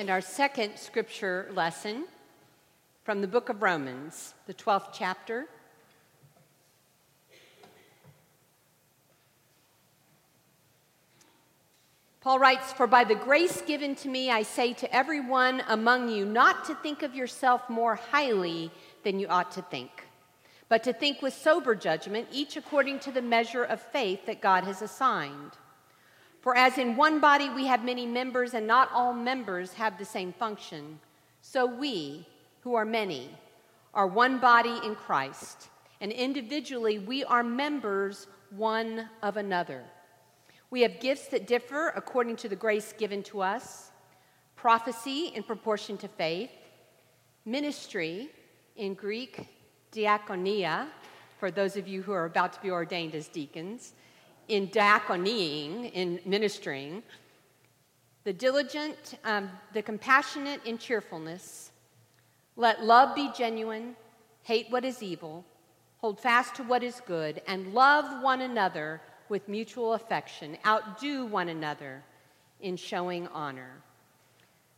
And our second scripture lesson from the book of Romans, the 12th chapter. Paul writes, For by the grace given to me, I say to everyone among you not to think of yourself more highly than you ought to think, but to think with sober judgment, each according to the measure of faith that God has assigned. For as in one body we have many members, and not all members have the same function, so we, who are many, are one body in Christ, and individually we are members one of another. We have gifts that differ according to the grace given to us prophecy in proportion to faith, ministry in Greek, diakonia, for those of you who are about to be ordained as deacons, in diakoneing, in ministering, the diligent, um, the compassionate in cheerfulness. Let love be genuine, hate what is evil, hold fast to what is good, and love one another with mutual affection. Outdo one another in showing honor.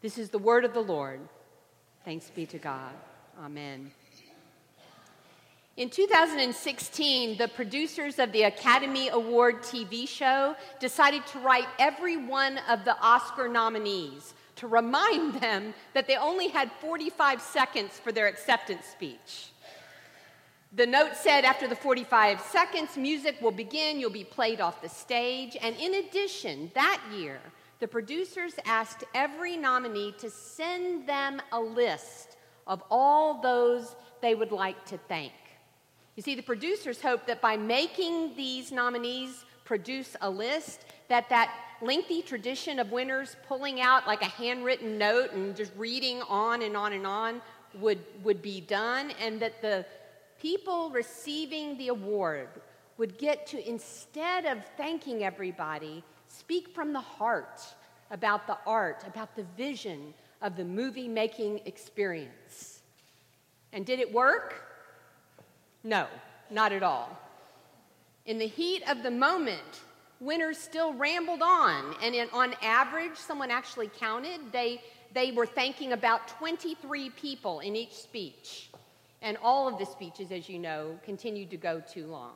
This is the word of the Lord. Thanks be to God. Amen. In 2016, the producers of the Academy Award TV show decided to write every one of the Oscar nominees to remind them that they only had 45 seconds for their acceptance speech. The note said after the 45 seconds, music will begin, you'll be played off the stage. And in addition, that year, the producers asked every nominee to send them a list of all those they would like to thank. You see, the producers hoped that by making these nominees produce a list, that that lengthy tradition of winners pulling out like a handwritten note and just reading on and on and on would, would be done, and that the people receiving the award would get to, instead of thanking everybody, speak from the heart about the art, about the vision of the movie making experience. And did it work? No, not at all. In the heat of the moment, winners still rambled on, and in, on average, someone actually counted, they, they were thanking about 23 people in each speech. And all of the speeches, as you know, continued to go too long.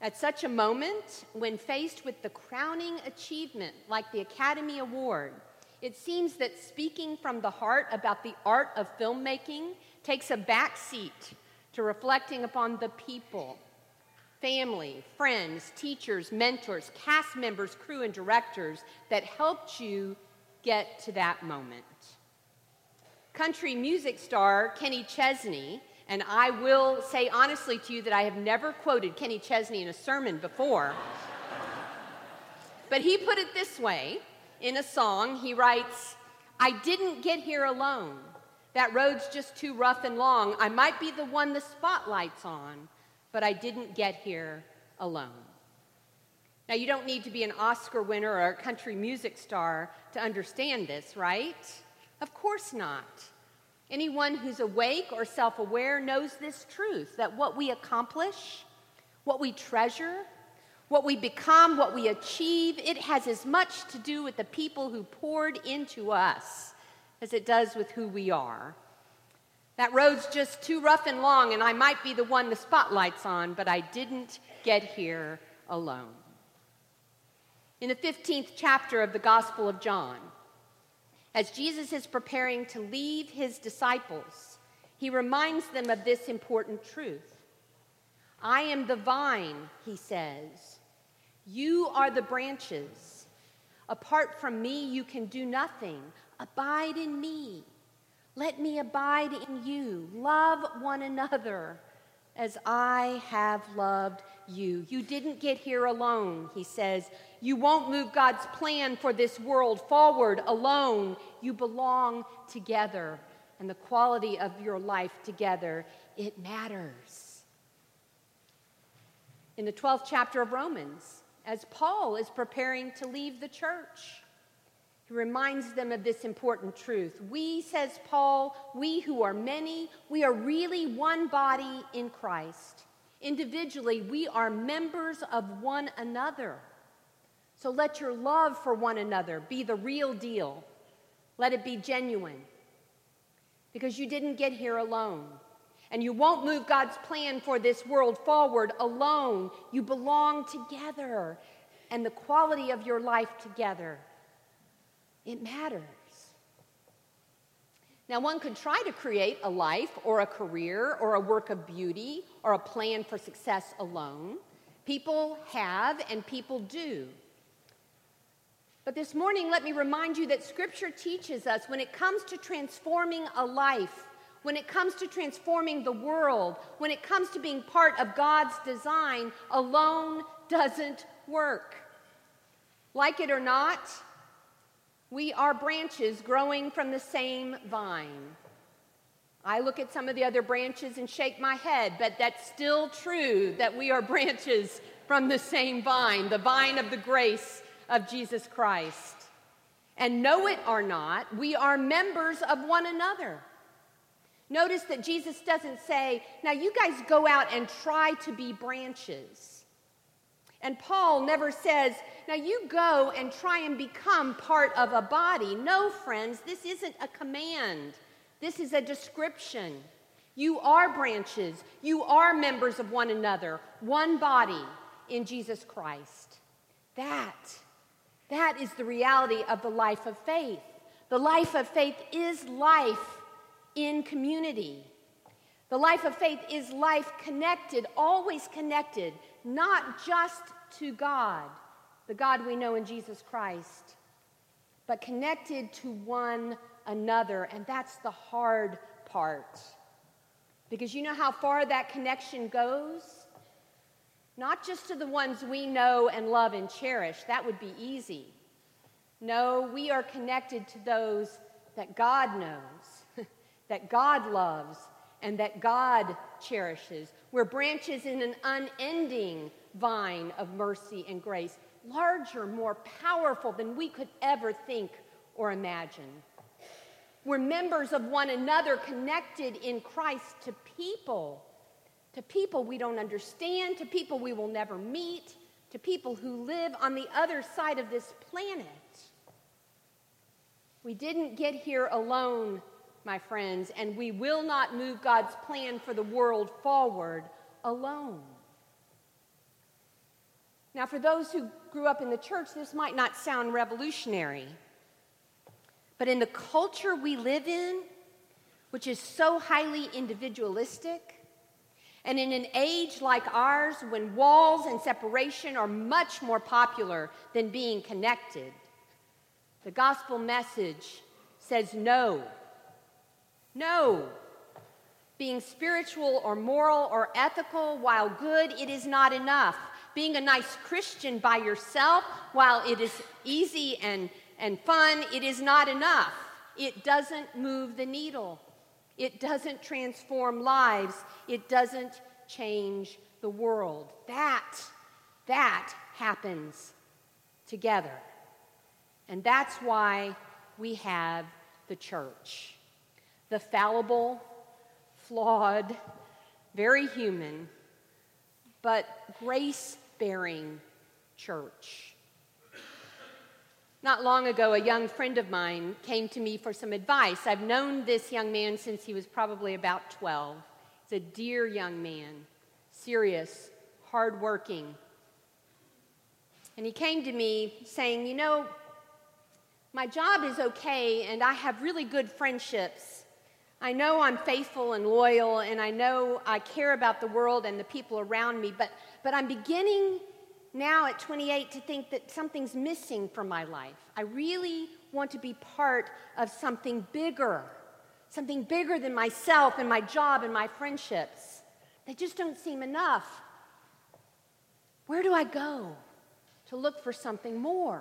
At such a moment, when faced with the crowning achievement like the Academy Award, it seems that speaking from the heart about the art of filmmaking takes a back seat to reflecting upon the people, family, friends, teachers, mentors, cast members, crew, and directors that helped you get to that moment country music star Kenny Chesney, and I will say honestly to you that I have never quoted Kenny Chesney in a sermon before. but he put it this way in a song. He writes, I didn't get here alone. That road's just too rough and long. I might be the one the spotlight's on, but I didn't get here alone. Now, you don't need to be an Oscar winner or a country music star to understand this, right? Of course not. Anyone who's awake or self aware knows this truth that what we accomplish, what we treasure, what we become, what we achieve, it has as much to do with the people who poured into us as it does with who we are. That road's just too rough and long, and I might be the one the spotlight's on, but I didn't get here alone. In the 15th chapter of the Gospel of John, as Jesus is preparing to leave his disciples, he reminds them of this important truth. I am the vine, he says. You are the branches. Apart from me, you can do nothing. Abide in me. Let me abide in you. Love one another as I have loved you. You didn't get here alone, he says. You won't move God's plan for this world forward alone. You belong together, and the quality of your life together, it matters. In the 12th chapter of Romans, as Paul is preparing to leave the church, he reminds them of this important truth. We, says Paul, we who are many, we are really one body in Christ. Individually, we are members of one another. So let your love for one another be the real deal. Let it be genuine. Because you didn't get here alone. And you won't move God's plan for this world forward alone. You belong together. And the quality of your life together, it matters. Now, one could try to create a life or a career or a work of beauty or a plan for success alone. People have and people do. But this morning, let me remind you that Scripture teaches us when it comes to transforming a life, when it comes to transforming the world, when it comes to being part of God's design, alone doesn't work. Like it or not, we are branches growing from the same vine. I look at some of the other branches and shake my head, but that's still true that we are branches from the same vine, the vine of the grace of Jesus Christ. And know it or not, we are members of one another. Notice that Jesus doesn't say, now you guys go out and try to be branches. And Paul never says, now you go and try and become part of a body. No, friends, this isn't a command, this is a description. You are branches, you are members of one another, one body in Jesus Christ. That that is the reality of the life of faith. The life of faith is life in community. The life of faith is life connected, always connected, not just to God, the God we know in Jesus Christ, but connected to one another. And that's the hard part. Because you know how far that connection goes? Not just to the ones we know and love and cherish, that would be easy. No, we are connected to those that God knows, that God loves, and that God cherishes. We're branches in an unending vine of mercy and grace, larger, more powerful than we could ever think or imagine. We're members of one another, connected in Christ to people to people we don't understand, to people we will never meet, to people who live on the other side of this planet. We didn't get here alone, my friends, and we will not move God's plan for the world forward alone. Now, for those who grew up in the church, this might not sound revolutionary, but in the culture we live in, which is so highly individualistic, and in an age like ours, when walls and separation are much more popular than being connected, the gospel message says no. No. Being spiritual or moral or ethical, while good, it is not enough. Being a nice Christian by yourself, while it is easy and, and fun, it is not enough. It doesn't move the needle. It doesn't transform lives. It doesn't change the world. That, that happens together. And that's why we have the church. The fallible, flawed, very human, but grace bearing church. Not long ago, a young friend of mine came to me for some advice. I've known this young man since he was probably about 12. He's a dear young man, serious, hardworking. And he came to me saying, You know, my job is okay, and I have really good friendships. I know I'm faithful and loyal, and I know I care about the world and the people around me, but, but I'm beginning now at 28 to think that something's missing from my life. I really want to be part of something bigger, something bigger than myself and my job and my friendships. They just don't seem enough. Where do I go to look for something more?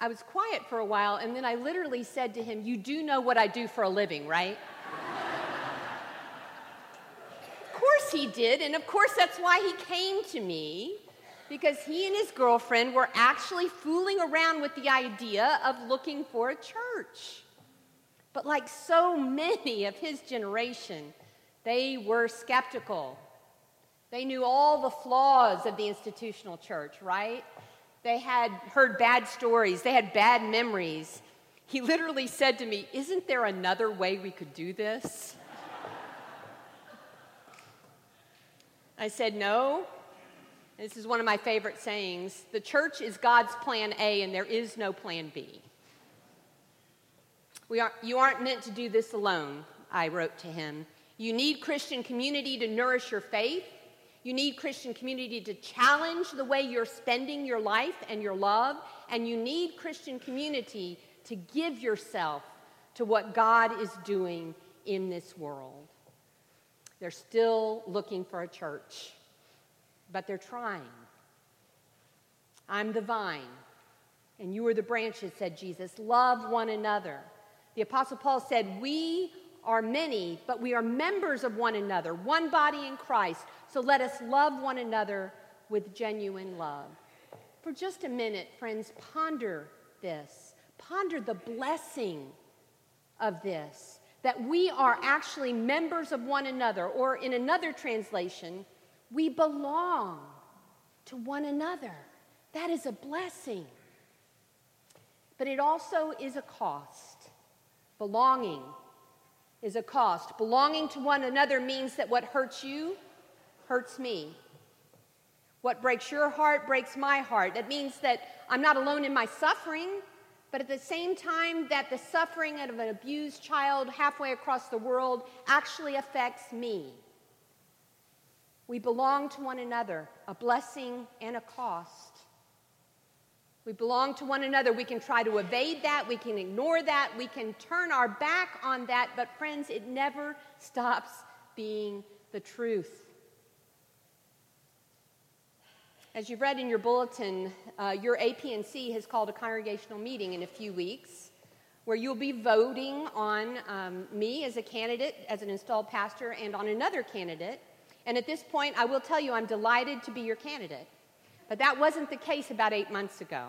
I was quiet for a while, and then I literally said to him, You do know what I do for a living, right? Of course he did, and of course that's why he came to me, because he and his girlfriend were actually fooling around with the idea of looking for a church. But like so many of his generation, they were skeptical. They knew all the flaws of the institutional church, right? They had heard bad stories, they had bad memories. He literally said to me, Isn't there another way we could do this? I said, No. This is one of my favorite sayings. The church is God's plan A, and there is no plan B. We are, you aren't meant to do this alone, I wrote to him. You need Christian community to nourish your faith. You need Christian community to challenge the way you're spending your life and your love. And you need Christian community to give yourself to what God is doing in this world. They're still looking for a church, but they're trying. I'm the vine, and you are the branches, said Jesus. Love one another. The Apostle Paul said, We are many, but we are members of one another, one body in Christ. So let us love one another with genuine love. For just a minute, friends, ponder this. Ponder the blessing of this that we are actually members of one another, or in another translation, we belong to one another. That is a blessing. But it also is a cost. Belonging is a cost. Belonging to one another means that what hurts you hurts me. What breaks your heart breaks my heart. That means that I'm not alone in my suffering, but at the same time, that the suffering of an abused child halfway across the world actually affects me. We belong to one another, a blessing and a cost. We belong to one another. We can try to evade that. We can ignore that. We can turn our back on that. But, friends, it never stops being the truth. As you've read in your bulletin, uh, your APNC has called a congregational meeting in a few weeks where you'll be voting on um, me as a candidate, as an installed pastor, and on another candidate. And at this point, I will tell you I'm delighted to be your candidate. But that wasn't the case about eight months ago.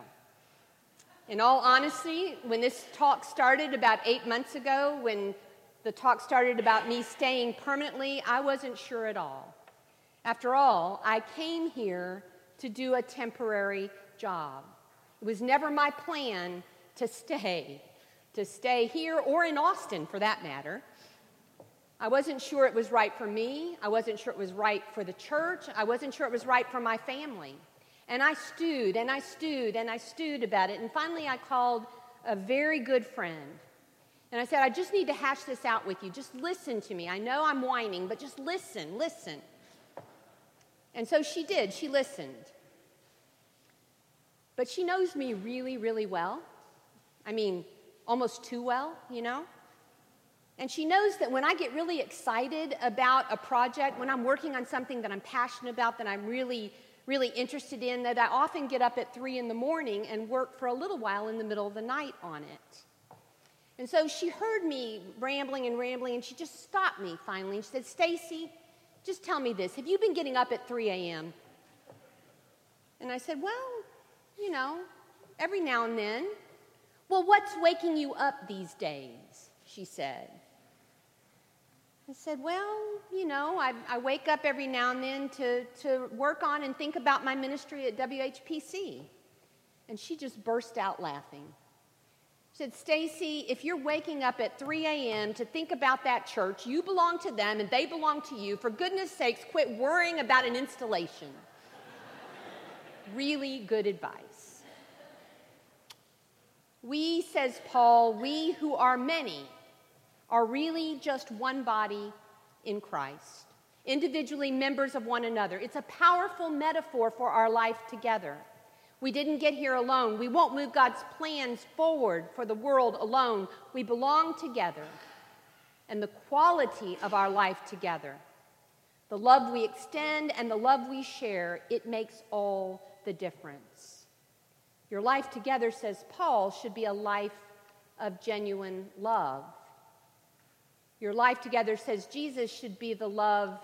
In all honesty, when this talk started about eight months ago, when the talk started about me staying permanently, I wasn't sure at all. After all, I came here to do a temporary job. It was never my plan to stay, to stay here or in Austin for that matter. I wasn't sure it was right for me. I wasn't sure it was right for the church. I wasn't sure it was right for my family. And I stewed and I stewed and I stewed about it. And finally, I called a very good friend. And I said, I just need to hash this out with you. Just listen to me. I know I'm whining, but just listen, listen. And so she did. She listened. But she knows me really, really well. I mean, almost too well, you know? And she knows that when I get really excited about a project, when I'm working on something that I'm passionate about, that I'm really really interested in that I often get up at three in the morning and work for a little while in the middle of the night on it. And so she heard me rambling and rambling, and she just stopped me finally. She said, Stacy, just tell me this. Have you been getting up at 3 a.m.? And I said, Well, you know, every now and then. Well, what's waking you up these days? She said. I said, Well, you know, I, I, wake up every now and then to, to work on and think about my ministry at WHPC. And she just burst out laughing. Said, Stacy, if you're waking up at 3 a.m. to think about that church, you belong to them and they belong to you. For goodness sakes, quit worrying about an installation. really good advice. We, says Paul, we who are many, are really just one body in Christ, individually members of one another. It's a powerful metaphor for our life together. We didn't get here alone. We won't move God's plans forward for the world alone. We belong together. And the quality of our life together, the love we extend and the love we share, it makes all the difference. Your life together, says Paul, should be a life of genuine love. Your life together says Jesus should be the love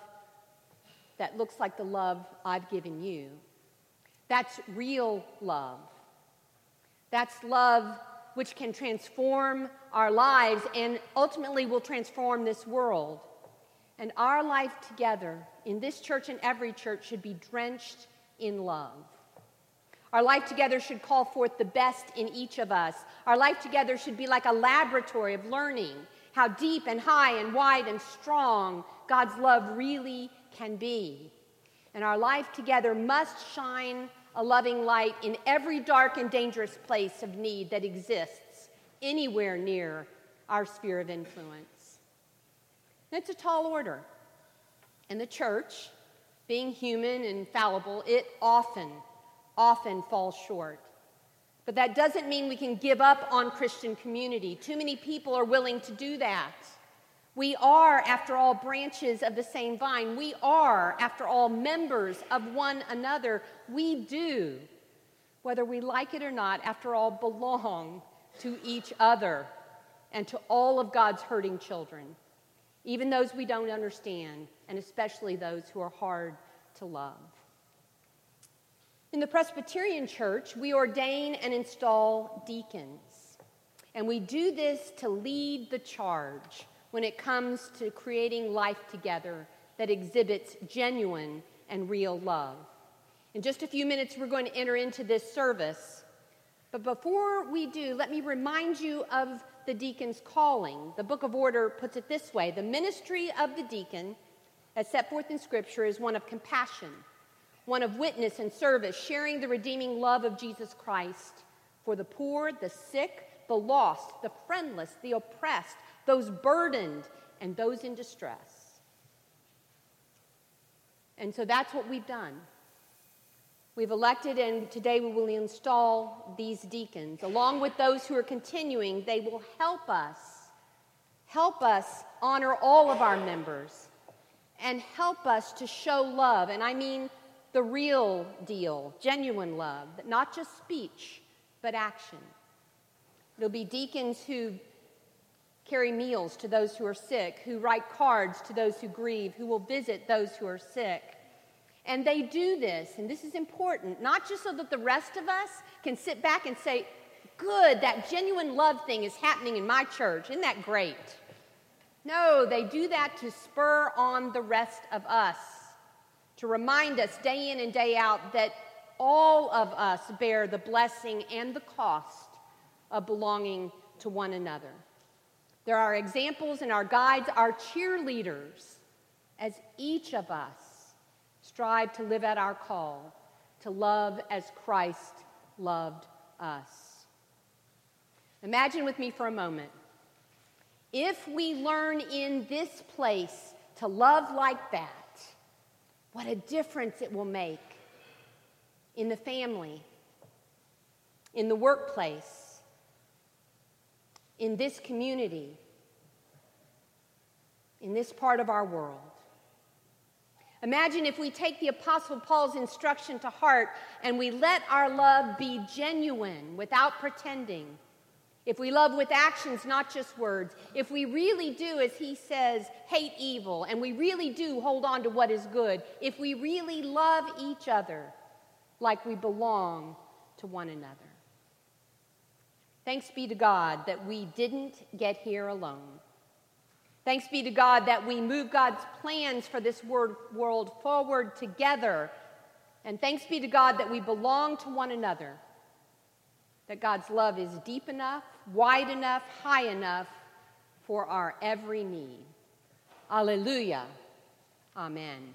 that looks like the love I've given you. That's real love. That's love which can transform our lives and ultimately will transform this world. And our life together in this church and every church should be drenched in love. Our life together should call forth the best in each of us. Our life together should be like a laboratory of learning how deep and high and wide and strong God's love really can be. And our life together must shine a loving light in every dark and dangerous place of need that exists anywhere near our sphere of influence. It's a tall order. And the church, being human and fallible, it often, often falls short. But that doesn't mean we can give up on Christian community. Too many people are willing to do that. We are, after all, branches of the same vine. We are, after all, members of one another. We do, whether we like it or not, after all, belong to each other and to all of God's hurting children, even those we don't understand, and especially those who are hard to love. In the Presbyterian Church, we ordain and install deacons, and we do this to lead the charge when it comes to creating life together that exhibits genuine and real love. In just a few minutes, we're going to enter into this service. But before we do, let me remind you of the deacon's calling. The Book of Order puts it this way The ministry of the deacon, as set forth in Scripture, is one of compassion, one of witness and service, sharing the redeeming love of Jesus Christ for the poor, the sick, the lost, the friendless, the oppressed, those burdened, and those in distress. And so that's what we've done. We've elected, and today we will install these deacons. Along with those who are continuing, they will help us, help us honor all of our members, and help us to show love. And I mean the real deal, genuine love, not just speech, but action. There'll be deacons who carry meals to those who are sick, who write cards to those who grieve, who will visit those who are sick. And they do this, and this is important, not just so that the rest of us can sit back and say, Good, that genuine love thing is happening in my church. Isn't that great? No, they do that to spur on the rest of us, to remind us day in and day out that all of us bear the blessing and the cost of belonging to one another. There are examples and our guides, our cheerleaders, as each of us strive to live out our call to love as Christ loved us. Imagine with me for a moment. If we learn in this place to love like that, what a difference it will make in the family, in the workplace, in this community, in this part of our world. Imagine if we take the Apostle Paul's instruction to heart and we let our love be genuine without pretending. If we love with actions, not just words. If we really do, as he says, hate evil, and we really do hold on to what is good. If we really love each other like we belong to one another. Thanks be to God that we didn't get here alone. Thanks be to God that we move God's plans for this world forward together. And thanks be to God that we belong to one another. That God's love is deep enough, wide enough, high enough for our every need. Alleluia. Amen.